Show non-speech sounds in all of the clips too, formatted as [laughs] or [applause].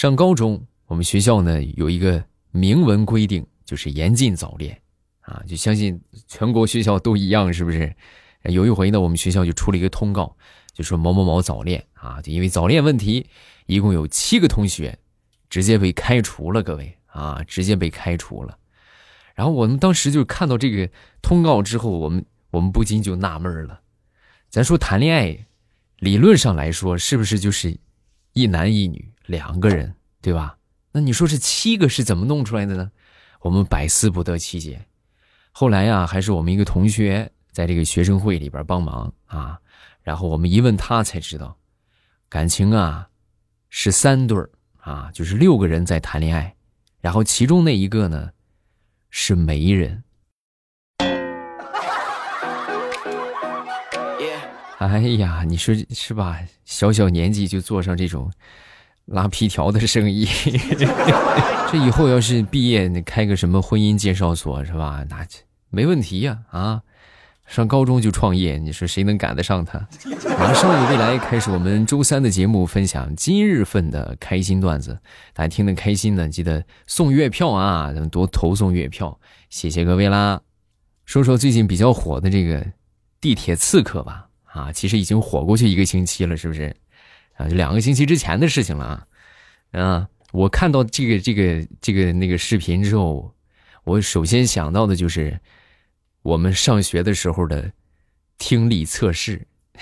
上高中，我们学校呢有一个明文规定，就是严禁早恋啊，就相信全国学校都一样，是不是？有一回呢，我们学校就出了一个通告，就说某某某早恋啊，就因为早恋问题，一共有七个同学直接被开除了，各位啊，直接被开除了。然后我们当时就看到这个通告之后，我们我们不禁就纳闷了，咱说谈恋爱，理论上来说是不是就是一男一女两个人，对吧？那你说这七个是怎么弄出来的呢？我们百思不得其解。后来呀，还是我们一个同学。在这个学生会里边帮忙啊，然后我们一问他才知道，感情啊是三对儿啊，就是六个人在谈恋爱，然后其中那一个呢是媒人。哎呀，你说是吧？小小年纪就做上这种拉皮条的生意，[laughs] 这以后要是毕业，你开个什么婚姻介绍所是吧？那没问题呀啊！上高中就创业，你说谁能赶得上他？马上有未来开始我们周三的节目，分享今日份的开心段子，大家听得开心呢，记得送月票啊，咱们多投送月票，谢谢各位啦。说说最近比较火的这个地铁刺客吧，啊，其实已经火过去一个星期了，是不是？啊，就两个星期之前的事情了啊。啊，我看到这个这个这个那个视频之后，我首先想到的就是。我们上学的时候的听力测试，[laughs]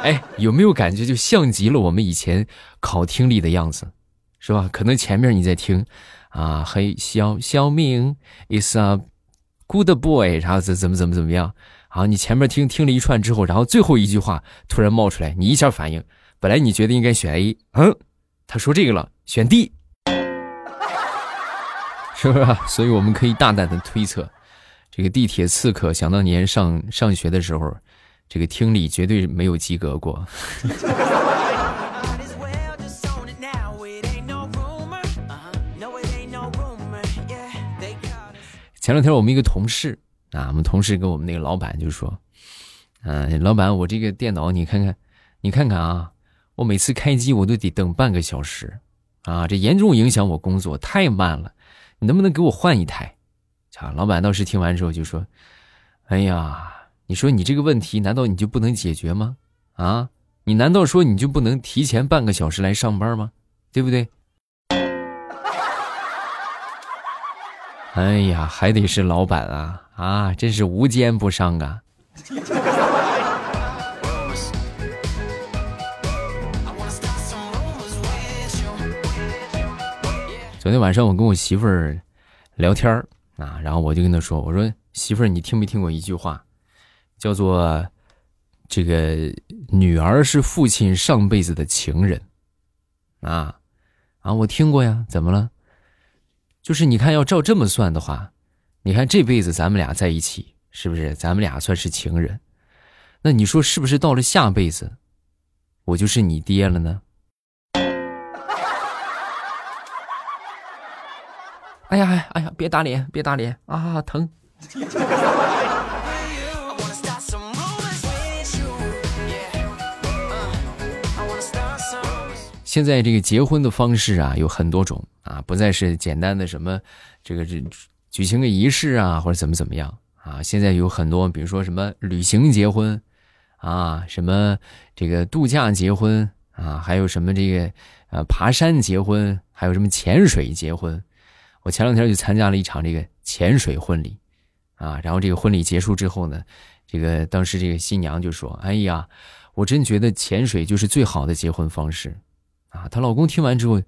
哎，有没有感觉就像极了我们以前考听力的样子，是吧？可能前面你在听啊，嘿，小小明 is a good boy，然后怎怎么怎么怎么样？好，你前面听听了一串之后，然后最后一句话突然冒出来，你一下反应，本来你觉得应该选 A，嗯，他说这个了，选 D。是不是？所以我们可以大胆的推测，这个地铁刺客想当年上上学的时候，这个听力绝对没有及格过。前两天我们一个同事啊，我们同事跟我们那个老板就说：“嗯，老板，我这个电脑你看看，你看看啊，我每次开机我都得等半个小时啊，这严重影响我工作，太慢了。”你能不能给我换一台？啊，老板当时听完之后就说：“哎呀，你说你这个问题难道你就不能解决吗？啊，你难道说你就不能提前半个小时来上班吗？对不对？”哎呀，还得是老板啊啊，真是无奸不商啊！昨天晚上我跟我媳妇儿聊天儿啊，然后我就跟她说：“我说媳妇儿，你听没听过一句话，叫做这个女儿是父亲上辈子的情人啊？啊，我听过呀，怎么了？就是你看，要照这么算的话，你看这辈子咱们俩在一起，是不是？咱们俩算是情人？那你说是不是到了下辈子，我就是你爹了呢？” [laughs] 哎呀哎呀！别打脸，别打脸啊，疼！现在这个结婚的方式啊，有很多种啊，不再是简单的什么这个这举行个仪式啊，或者怎么怎么样啊。现在有很多，比如说什么旅行结婚啊，什么这个度假结婚啊，还有什么这个呃爬山结婚，还有什么潜水结婚。我前两天就参加了一场这个潜水婚礼，啊，然后这个婚礼结束之后呢，这个当时这个新娘就说：“哎呀，我真觉得潜水就是最好的结婚方式。”啊，她老公听完之后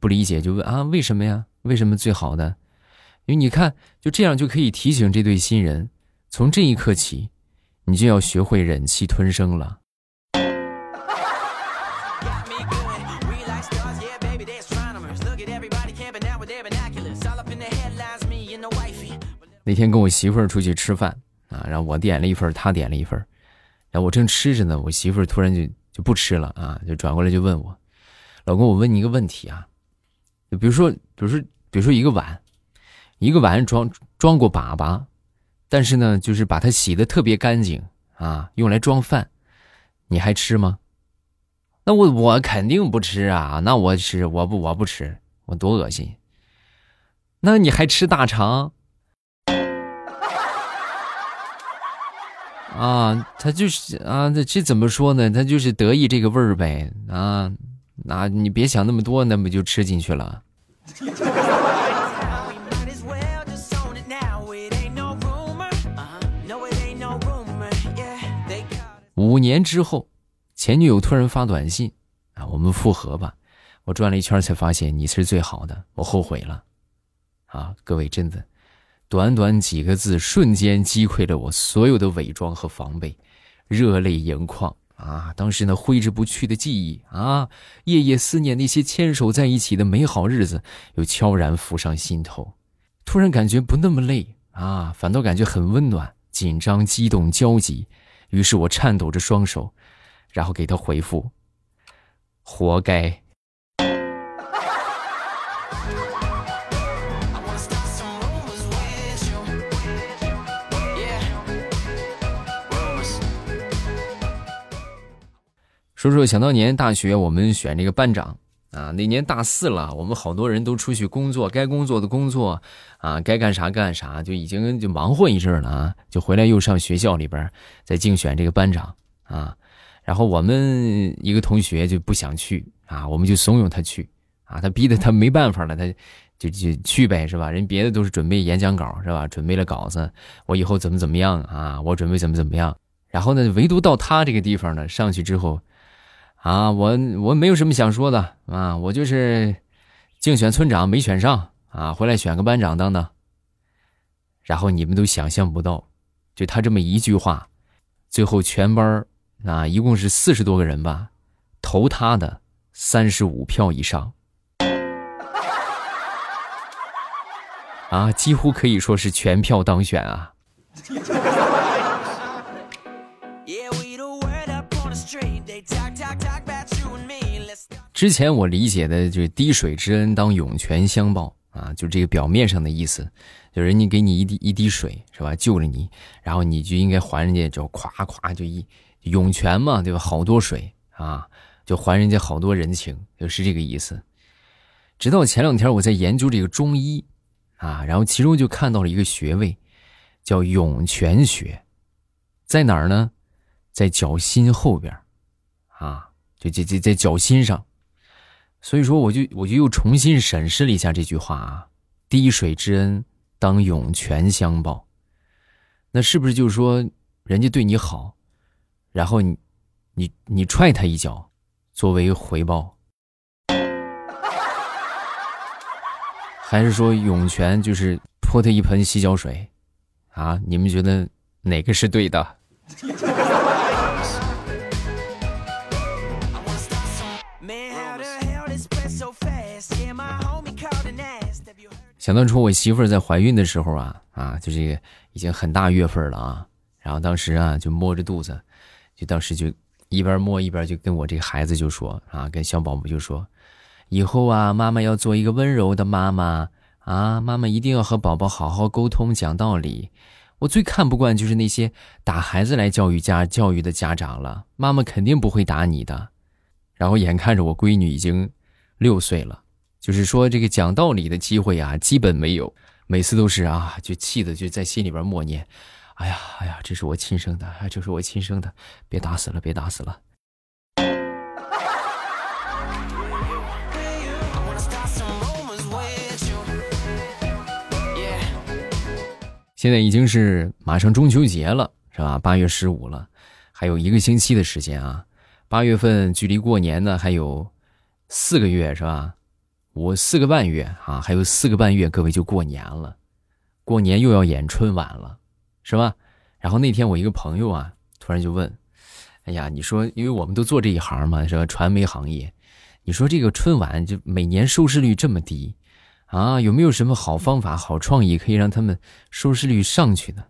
不理解，就问：“啊，为什么呀？为什么最好的？因为你看，就这样就可以提醒这对新人，从这一刻起，你就要学会忍气吞声了。[laughs] ”那天跟我媳妇儿出去吃饭啊，然后我点了一份，她点了一份，然后我正吃着呢，我媳妇儿突然就就不吃了啊，就转过来就问我：“老公，我问你一个问题啊，比如说，比如说，比如说一个碗，一个碗装装过粑粑，但是呢，就是把它洗的特别干净啊，用来装饭，你还吃吗？”那我我肯定不吃啊！那我吃，我不我不吃，我多恶心。那你还吃大肠？[laughs] 啊，他就是啊，这怎么说呢？他就是得意这个味儿呗啊！那你别想那么多，那不就吃进去了？五年之后，前女友突然发短信啊，我们复合吧。我转了一圈才发现你是最好的，我后悔了。啊，各位真的。短短几个字，瞬间击溃了我所有的伪装和防备，热泪盈眶啊！当时那挥之不去的记忆啊，夜夜思念那些牵手在一起的美好日子，又悄然浮上心头。突然感觉不那么累啊，反倒感觉很温暖，紧张、激动、焦急。于是我颤抖着双手，然后给他回复：“活该。”说说想当年大学，我们选这个班长啊，那年大四了，我们好多人都出去工作，该工作的工作，啊，该干啥干啥，就已经就忙活一阵了啊，就回来又上学校里边再竞选这个班长啊。然后我们一个同学就不想去啊，我们就怂恿他去啊，他逼得他没办法了，他就就去呗，是吧？人别的都是准备演讲稿，是吧？准备了稿子，我以后怎么怎么样啊？我准备怎么怎么样。然后呢，唯独到他这个地方呢，上去之后。啊，我我没有什么想说的啊，我就是竞选村长没选上啊，回来选个班长当当。然后你们都想象不到，就他这么一句话，最后全班啊一共是四十多个人吧，投他的三十五票以上，啊，几乎可以说是全票当选啊。[laughs] 之前我理解的就是滴水之恩当涌泉相报啊，就这个表面上的意思，就人家给你一滴一滴水是吧，救了你，然后你就应该还人家，就咵咵就一涌泉嘛，对吧？好多水啊，就还人家好多人情，就是这个意思。直到前两天我在研究这个中医啊，然后其中就看到了一个穴位，叫涌泉穴，在哪儿呢？在脚心后边啊，就这这在脚心上。所以说，我就我就又重新审视了一下这句话啊，“滴水之恩，当涌泉相报。”那是不是就是说，人家对你好，然后你，你你踹他一脚，作为回报？[laughs] 还是说涌泉就是泼他一盆洗脚水？啊，你们觉得哪个是对的？[laughs] 想当初我媳妇儿在怀孕的时候啊啊，就这个已经很大月份了啊，然后当时啊就摸着肚子，就当时就一边摸一边就跟我这个孩子就说啊，跟小宝宝就说，以后啊妈妈要做一个温柔的妈妈啊，妈妈一定要和宝宝好好沟通讲道理。我最看不惯就是那些打孩子来教育家教育的家长了，妈妈肯定不会打你的。然后眼看着我闺女已经六岁了。就是说，这个讲道理的机会啊，基本没有。每次都是啊，就气的就在心里边默念：“哎呀，哎呀，这是我亲生的，这是我亲生的，别打死了，别打死了。”现在已经是马上中秋节了，是吧？八月十五了，还有一个星期的时间啊。八月份距离过年呢还有四个月，是吧？我四个半月啊，还有四个半月，各位就过年了，过年又要演春晚了，是吧？然后那天我一个朋友啊，突然就问：“哎呀，你说，因为我们都做这一行嘛，是吧？传媒行业，你说这个春晚就每年收视率这么低，啊，有没有什么好方法、好创意可以让他们收视率上去呢？”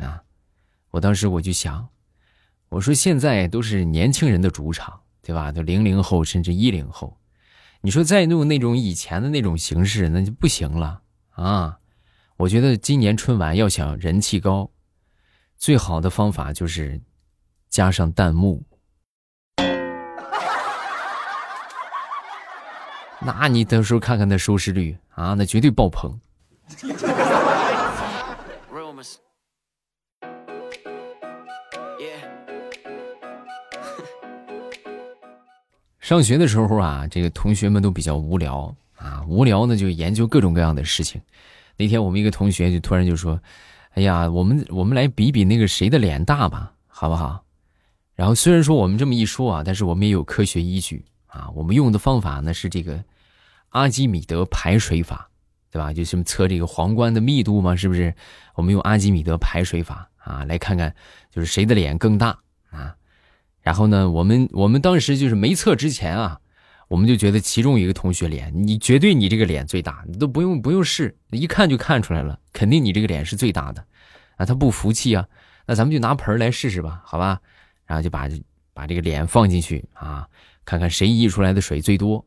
啊，我当时我就想，我说现在都是年轻人的主场，对吧？都零零后甚至一零后。你说再用那种以前的那种形式，那就不行了啊！我觉得今年春晚要想人气高，最好的方法就是加上弹幕。那你到时候看看那收视率啊，那绝对爆棚。上学的时候啊，这个同学们都比较无聊啊，无聊呢就研究各种各样的事情。那天我们一个同学就突然就说：“哎呀，我们我们来比比那个谁的脸大吧，好不好？”然后虽然说我们这么一说啊，但是我们也有科学依据啊。我们用的方法呢是这个阿基米德排水法，对吧？就是测这个皇冠的密度嘛，是不是？我们用阿基米德排水法啊，来看看就是谁的脸更大。然后呢，我们我们当时就是没测之前啊，我们就觉得其中一个同学脸，你绝对你这个脸最大，你都不用不用试，一看就看出来了，肯定你这个脸是最大的。啊，他不服气啊，那咱们就拿盆来试试吧，好吧？然后就把把这个脸放进去啊，看看谁溢出来的水最多。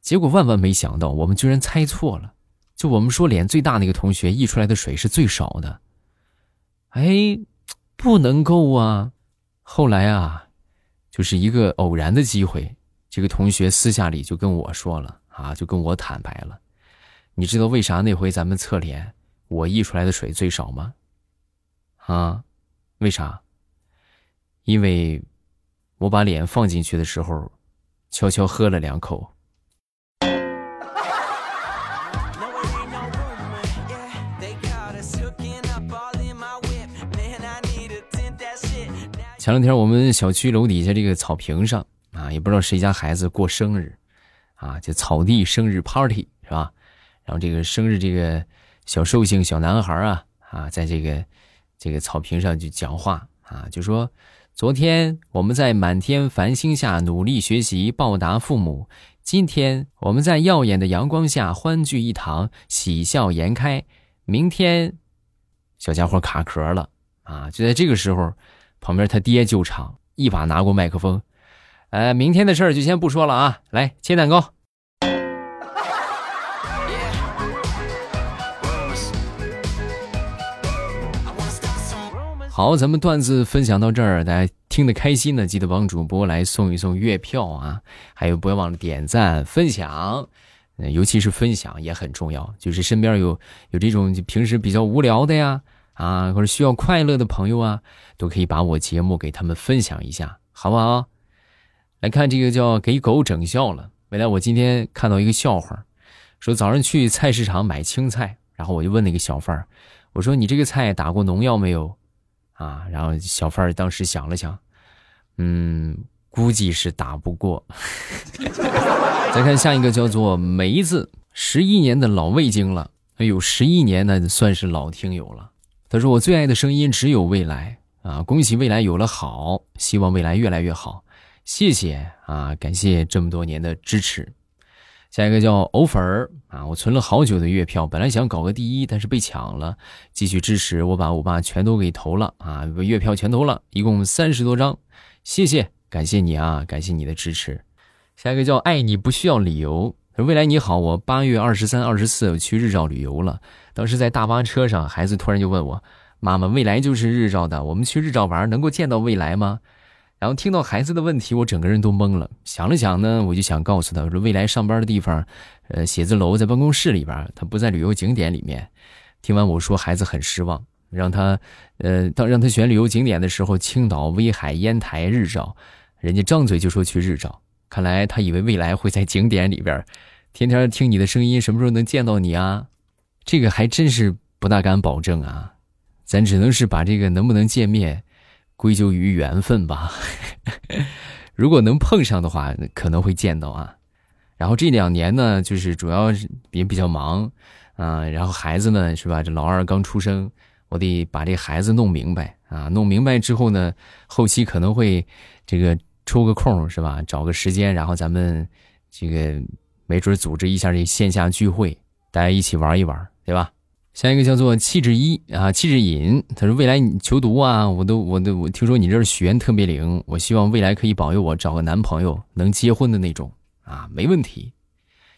结果万万没想到，我们居然猜错了，就我们说脸最大那个同学溢出来的水是最少的。哎，不能够啊！后来啊，就是一个偶然的机会，这个同学私下里就跟我说了啊，就跟我坦白了。你知道为啥那回咱们测脸我溢出来的水最少吗？啊，为啥？因为我把脸放进去的时候，悄悄喝了两口。前两天我们小区楼底下这个草坪上啊，也不知道谁家孩子过生日，啊，就草地生日 party 是吧？然后这个生日这个小寿星小男孩啊啊，在这个这个草坪上就讲话啊，就说昨天我们在满天繁星下努力学习报答父母，今天我们在耀眼的阳光下欢聚一堂喜笑颜开，明天小家伙卡壳了啊！就在这个时候。旁边他爹救场，一把拿过麦克风，呃，明天的事儿就先不说了啊，来切蛋糕。好，咱们段子分享到这儿，大家听得开心呢，记得帮主播来送一送月票啊，还有不要忘了点赞分享，尤其是分享也很重要，就是身边有有这种平时比较无聊的呀。啊，或者需要快乐的朋友啊，都可以把我节目给他们分享一下，好不好？来看这个叫给狗整笑了。未来我今天看到一个笑话，说早上去菜市场买青菜，然后我就问那个小贩儿，我说你这个菜打过农药没有？啊，然后小贩儿当时想了想，嗯，估计是打不过。[laughs] 再看下一个叫做梅子，十一年的老味精了，哎呦，十一年呢算是老听友了。他说：“我最爱的声音只有未来啊！恭喜未来有了好，希望未来越来越好。谢谢啊，感谢这么多年的支持。下一个叫藕粉儿啊，我存了好久的月票，本来想搞个第一，但是被抢了。继续支持，我把我爸全都给投了啊，月票全投了，一共三十多张。谢谢，感谢你啊，感谢你的支持。下一个叫爱你不需要理由。说未来你好，我八月二十三、二十四去日照旅游了。”当时在大巴车上，孩子突然就问我：“妈妈，未来就是日照的，我们去日照玩能够见到未来吗？”然后听到孩子的问题，我整个人都懵了。想了想呢，我就想告诉他说：“未来上班的地方，呃，写字楼在办公室里边，他不在旅游景点里面。”听完我说，孩子很失望，让他，呃，当让他选旅游景点的时候，青岛、威海、烟台、日照，人家张嘴就说去日照。看来他以为未来会在景点里边，天天听你的声音，什么时候能见到你啊？这个还真是不大敢保证啊，咱只能是把这个能不能见面归咎于缘分吧。[laughs] 如果能碰上的话，可能会见到啊。然后这两年呢，就是主要是也比较忙啊。然后孩子呢，是吧？这老二刚出生，我得把这孩子弄明白啊。弄明白之后呢，后期可能会这个抽个空，是吧？找个时间，然后咱们这个没准组织一下这线下聚会，大家一起玩一玩。对吧？下一个叫做气质一啊，气质隐。他说：“未来你求读啊，我都我都我听说你这儿许愿特别灵，我希望未来可以保佑我找个男朋友能结婚的那种啊，没问题。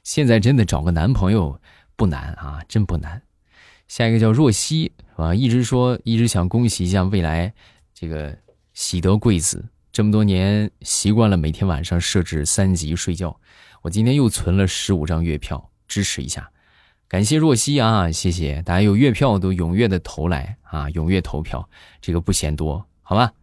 现在真的找个男朋友不难啊，真不难。”下一个叫若曦啊，一直说一直想恭喜一下未来这个喜得贵子，这么多年习惯了每天晚上设置三级睡觉。我今天又存了十五张月票，支持一下。感谢若曦啊，谢谢大家有月票都踊跃的投来啊，踊跃投票，这个不嫌多，好吧？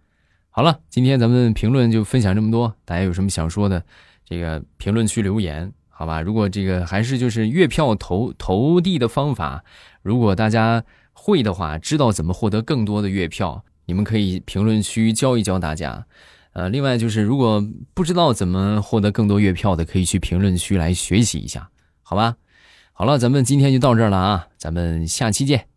好了，今天咱们评论就分享这么多，大家有什么想说的，这个评论区留言，好吧？如果这个还是就是月票投投递的方法，如果大家会的话，知道怎么获得更多的月票，你们可以评论区教一教大家。呃，另外就是如果不知道怎么获得更多月票的，可以去评论区来学习一下，好吧？好了，咱们今天就到这儿了啊，咱们下期见。